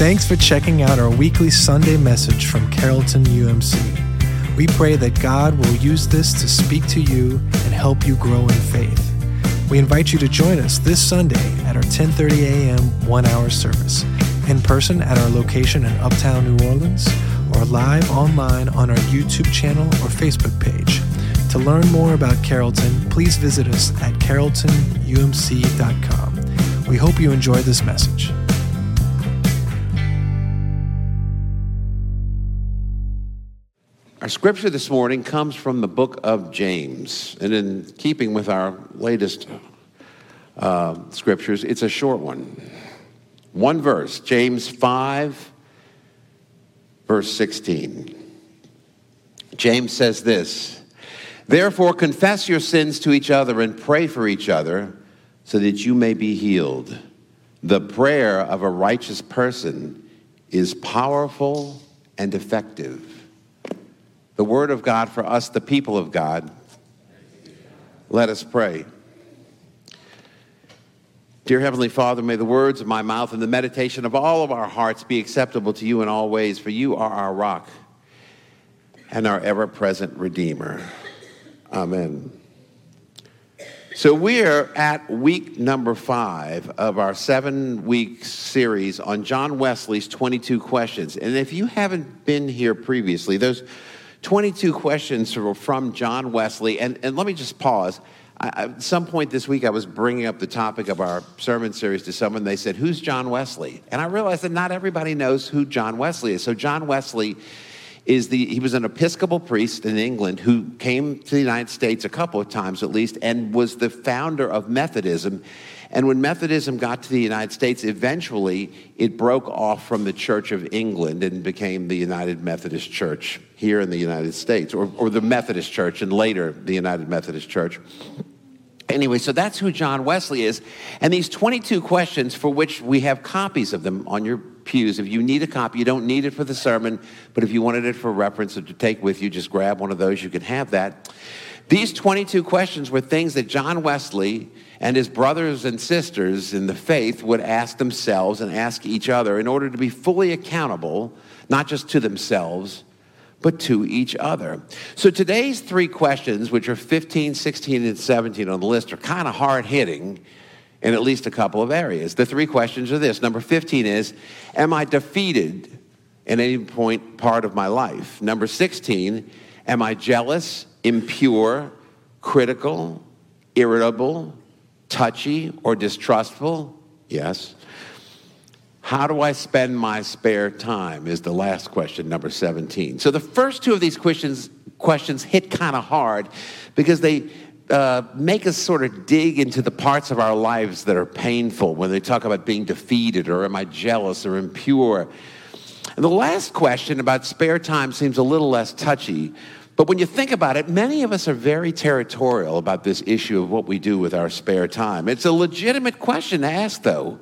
Thanks for checking out our weekly Sunday message from Carrollton UMC. We pray that God will use this to speak to you and help you grow in faith. We invite you to join us this Sunday at our 10:30 a.m. 1-hour service, in person at our location in Uptown New Orleans, or live online on our YouTube channel or Facebook page. To learn more about Carrollton, please visit us at carrolltonumc.com. We hope you enjoy this message. Our scripture this morning comes from the book of James. And in keeping with our latest uh, scriptures, it's a short one. One verse, James 5, verse 16. James says this Therefore, confess your sins to each other and pray for each other so that you may be healed. The prayer of a righteous person is powerful and effective the word of God for us, the people of God. Let us pray. Dear Heavenly Father, may the words of my mouth and the meditation of all of our hearts be acceptable to you in all ways, for you are our rock and our ever present Redeemer. Amen. So, we're at week number five of our seven week series on John Wesley's 22 questions. And if you haven't been here previously, those 22 questions from John Wesley. And, and let me just pause. I, at some point this week, I was bringing up the topic of our sermon series to someone. They said, Who's John Wesley? And I realized that not everybody knows who John Wesley is. So, John Wesley is the, he was an Episcopal priest in England who came to the United States a couple of times at least and was the founder of Methodism. And when Methodism got to the United States, eventually it broke off from the Church of England and became the United Methodist Church here in the United States, or, or the Methodist Church, and later the United Methodist Church. Anyway, so that's who John Wesley is. And these 22 questions, for which we have copies of them on your pews. If you need a copy, you don't need it for the sermon, but if you wanted it for reference or to take with you, just grab one of those. You can have that. These 22 questions were things that John Wesley and his brothers and sisters in the faith would ask themselves and ask each other in order to be fully accountable, not just to themselves, but to each other. So today's three questions, which are 15, 16, and 17 on the list, are kind of hard hitting in at least a couple of areas. The three questions are this number 15 is, Am I defeated in any point part of my life? Number 16, Am I jealous, impure, critical, irritable, touchy, or distrustful? Yes. How do I spend my spare time? Is the last question, number 17. So the first two of these questions, questions hit kind of hard because they uh, make us sort of dig into the parts of our lives that are painful when they talk about being defeated or am I jealous or impure. And the last question about spare time seems a little less touchy. But when you think about it, many of us are very territorial about this issue of what we do with our spare time. It's a legitimate question to ask, though.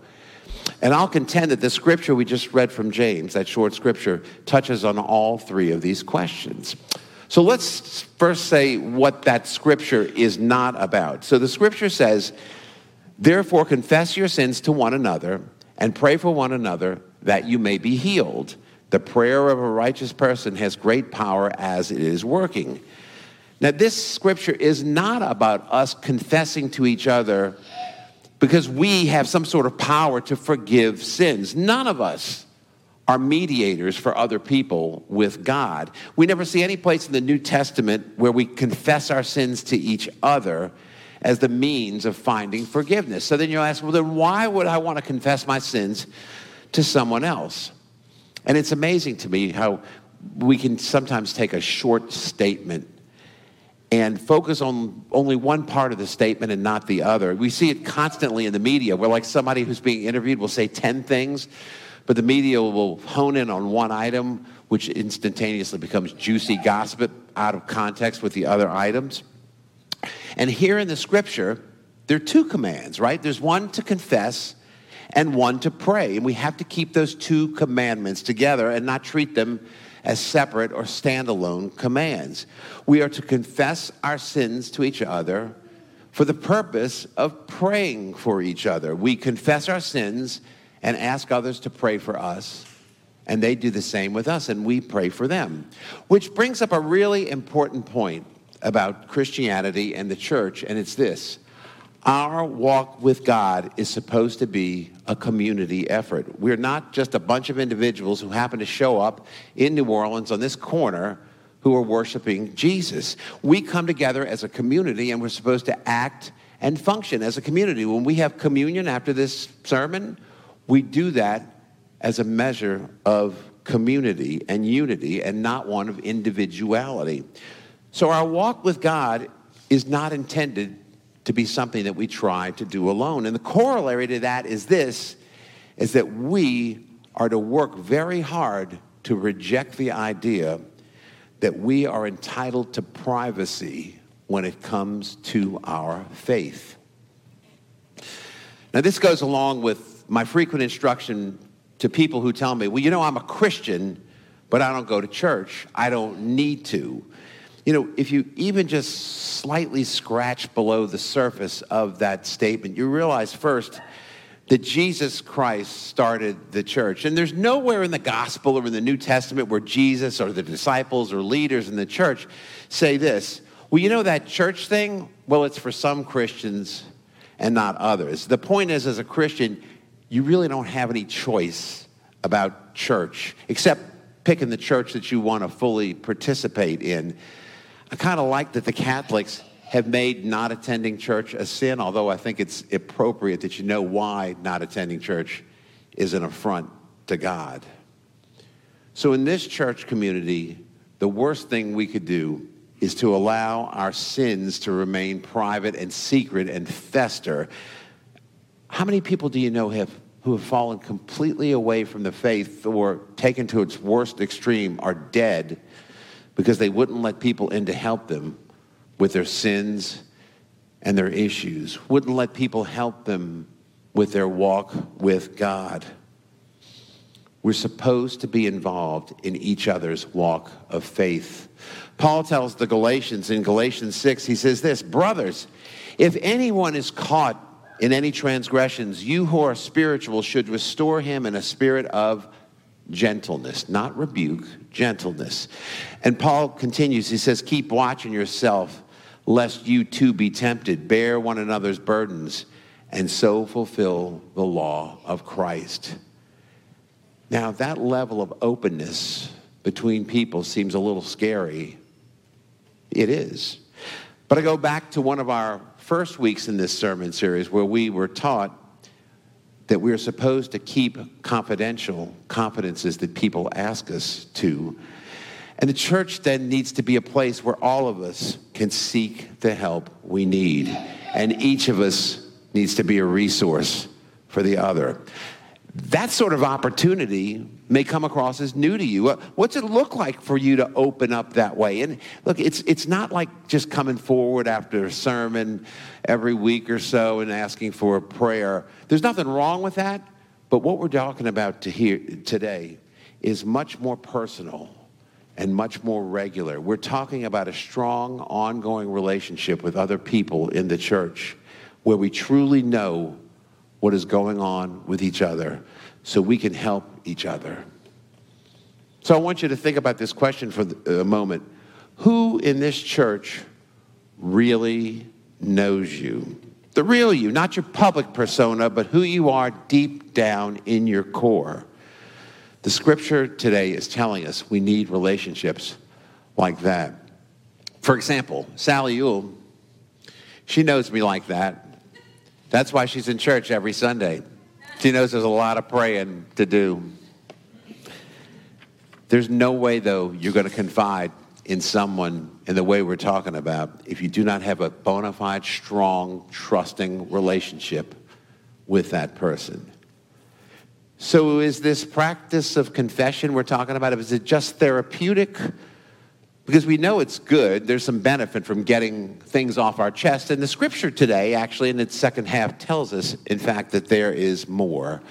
And I'll contend that the scripture we just read from James, that short scripture, touches on all three of these questions. So let's first say what that scripture is not about. So the scripture says, Therefore, confess your sins to one another and pray for one another that you may be healed. The prayer of a righteous person has great power as it is working. Now, this scripture is not about us confessing to each other because we have some sort of power to forgive sins. None of us are mediators for other people with God. We never see any place in the New Testament where we confess our sins to each other as the means of finding forgiveness. So then you'll ask, well, then why would I want to confess my sins to someone else? And it's amazing to me how we can sometimes take a short statement and focus on only one part of the statement and not the other. We see it constantly in the media where, like, somebody who's being interviewed will say 10 things but the media will hone in on one item, which instantaneously becomes juicy gossip out of context with the other items. And here in the scripture, there are two commands, right? There's one to confess and one to pray. And we have to keep those two commandments together and not treat them as separate or standalone commands. We are to confess our sins to each other for the purpose of praying for each other. We confess our sins and ask others to pray for us. And they do the same with us, and we pray for them. Which brings up a really important point about Christianity and the church, and it's this our walk with God is supposed to be a community effort. We're not just a bunch of individuals who happen to show up in New Orleans on this corner who are worshiping Jesus. We come together as a community and we're supposed to act and function as a community. When we have communion after this sermon, we do that as a measure of community and unity and not one of individuality. So our walk with God is not intended to be something that we try to do alone. And the corollary to that is this is that we are to work very hard to reject the idea that we are entitled to privacy when it comes to our faith. Now, this goes along with my frequent instruction to people who tell me, well, you know, I'm a Christian, but I don't go to church. I don't need to. You know, if you even just slightly scratch below the surface of that statement, you realize first that Jesus Christ started the church. And there's nowhere in the gospel or in the New Testament where Jesus or the disciples or leaders in the church say this. Well, you know that church thing? Well, it's for some Christians and not others. The point is, as a Christian, you really don't have any choice about church except picking the church that you want to fully participate in. I kind of like that the Catholics have made not attending church a sin, although I think it's appropriate that you know why not attending church is an affront to God. So, in this church community, the worst thing we could do is to allow our sins to remain private and secret and fester. How many people do you know have, who have fallen completely away from the faith or taken to its worst extreme are dead because they wouldn't let people in to help them with their sins and their issues, wouldn't let people help them with their walk with God. We're supposed to be involved in each other's walk of faith. Paul tells the Galatians in Galatians 6, he says this Brothers, if anyone is caught in any transgressions, you who are spiritual should restore him in a spirit of gentleness, not rebuke, gentleness. And Paul continues, he says, Keep watching yourself, lest you too be tempted. Bear one another's burdens, and so fulfill the law of Christ. Now, that level of openness between people seems a little scary. It is. But I go back to one of our first weeks in this sermon series where we were taught that we're supposed to keep confidential confidences that people ask us to. And the church then needs to be a place where all of us can seek the help we need. And each of us needs to be a resource for the other that sort of opportunity may come across as new to you. Uh, what's it look like for you to open up that way? And look, it's, it's not like just coming forward after a sermon every week or so and asking for a prayer. There's nothing wrong with that, but what we're talking about to hear, today is much more personal and much more regular. We're talking about a strong, ongoing relationship with other people in the church where we truly know what is going on with each other so we can help each other. So I want you to think about this question for a moment. Who in this church really knows you? The real you, not your public persona, but who you are deep down in your core. The scripture today is telling us we need relationships like that. For example, Sally Ewell, she knows me like that. That's why she's in church every Sunday. She knows there's a lot of praying to do. There's no way, though, you're going to confide in someone in the way we're talking about if you do not have a bona fide, strong, trusting relationship with that person. So, is this practice of confession we're talking about, is it just therapeutic? Because we know it's good. There's some benefit from getting things off our chest. And the scripture today, actually, in its second half, tells us, in fact, that there is more.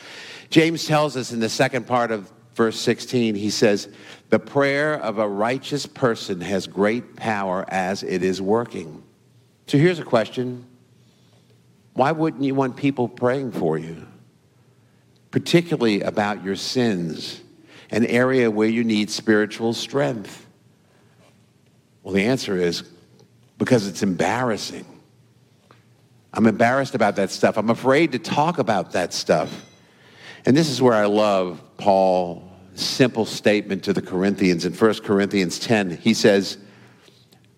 James tells us in the second part of verse 16, he says, The prayer of a righteous person has great power as it is working. So here's a question Why wouldn't you want people praying for you? particularly about your sins, an area where you need spiritual strength? Well, the answer is because it's embarrassing. I'm embarrassed about that stuff. I'm afraid to talk about that stuff. And this is where I love Paul's simple statement to the Corinthians in 1 Corinthians 10. He says,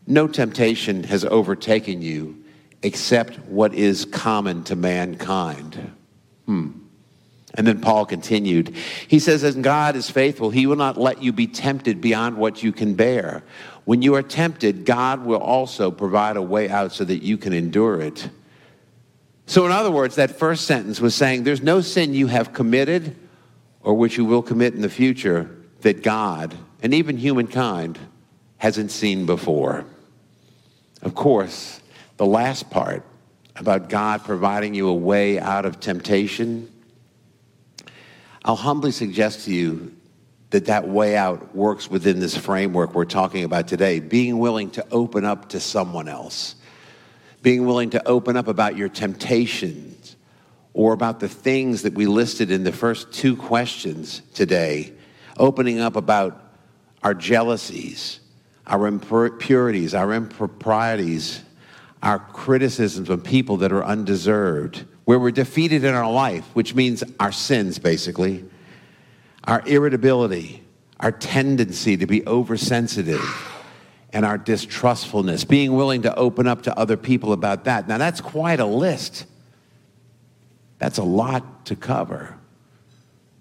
No temptation has overtaken you except what is common to mankind. Hmm. And then Paul continued. He says, As God is faithful, he will not let you be tempted beyond what you can bear. When you are tempted, God will also provide a way out so that you can endure it. So, in other words, that first sentence was saying there's no sin you have committed or which you will commit in the future that God and even humankind hasn't seen before. Of course, the last part about God providing you a way out of temptation, I'll humbly suggest to you that that way out works within this framework we're talking about today, being willing to open up to someone else. Being willing to open up about your temptations or about the things that we listed in the first two questions today, opening up about our jealousies, our impurities, our improprieties, our criticisms of people that are undeserved, where we're defeated in our life, which means our sins, basically, our irritability, our tendency to be oversensitive and our distrustfulness, being willing to open up to other people about that. Now, that's quite a list. That's a lot to cover,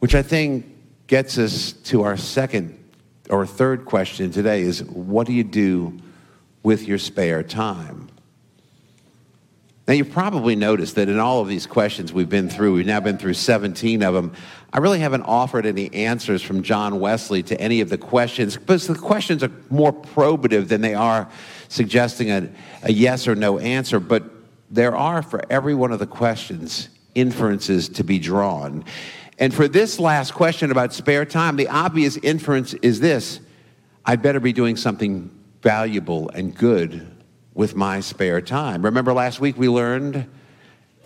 which I think gets us to our second or third question today is what do you do with your spare time? Now, you've probably noticed that in all of these questions we've been through, we've now been through 17 of them. I really haven't offered any answers from John Wesley to any of the questions because the questions are more probative than they are suggesting a, a yes or no answer. But there are, for every one of the questions, inferences to be drawn. And for this last question about spare time, the obvious inference is this I'd better be doing something valuable and good with my spare time. Remember last week we learned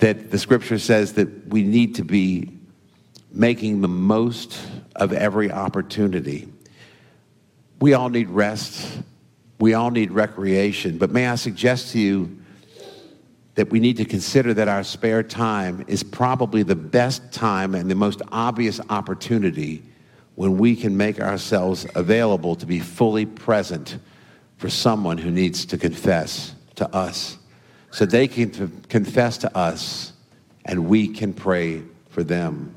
that the scripture says that we need to be making the most of every opportunity. We all need rest. We all need recreation. But may I suggest to you that we need to consider that our spare time is probably the best time and the most obvious opportunity when we can make ourselves available to be fully present for someone who needs to confess to us so they can confess to us and we can pray for them.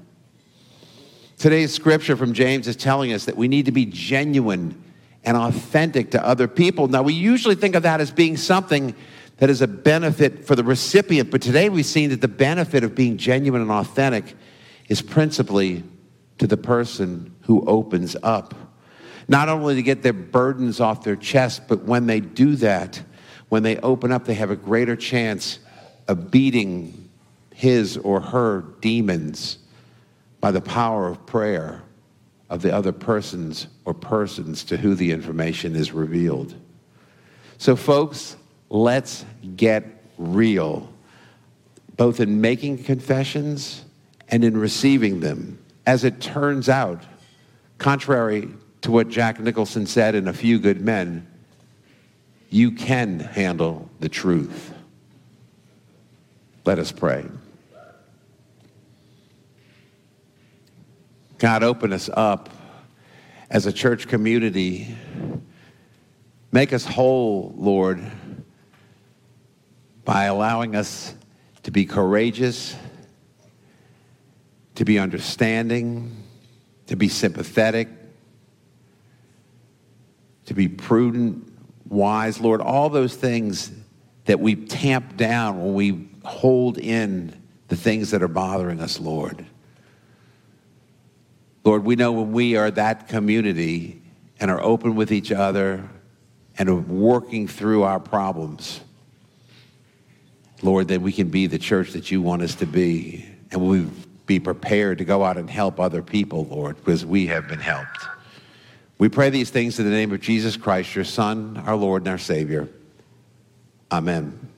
Today's scripture from James is telling us that we need to be genuine and authentic to other people. Now, we usually think of that as being something that is a benefit for the recipient, but today we've seen that the benefit of being genuine and authentic is principally to the person who opens up not only to get their burdens off their chest, but when they do that, when they open up, they have a greater chance of beating his or her demons by the power of prayer of the other persons or persons to who the information is revealed. So, folks, let's get real, both in making confessions and in receiving them. As it turns out, contrary to what Jack Nicholson said in A Few Good Men, you can handle the truth. Let us pray. God, open us up as a church community. Make us whole, Lord, by allowing us to be courageous, to be understanding, to be sympathetic, to be prudent, wise, Lord, all those things that we tamp down when we hold in the things that are bothering us, Lord. Lord, we know when we are that community and are open with each other and are working through our problems, Lord, that we can be the church that you want us to be. And we be prepared to go out and help other people, Lord, because we have been helped. We pray these things in the name of Jesus Christ, your Son, our Lord, and our Savior. Amen.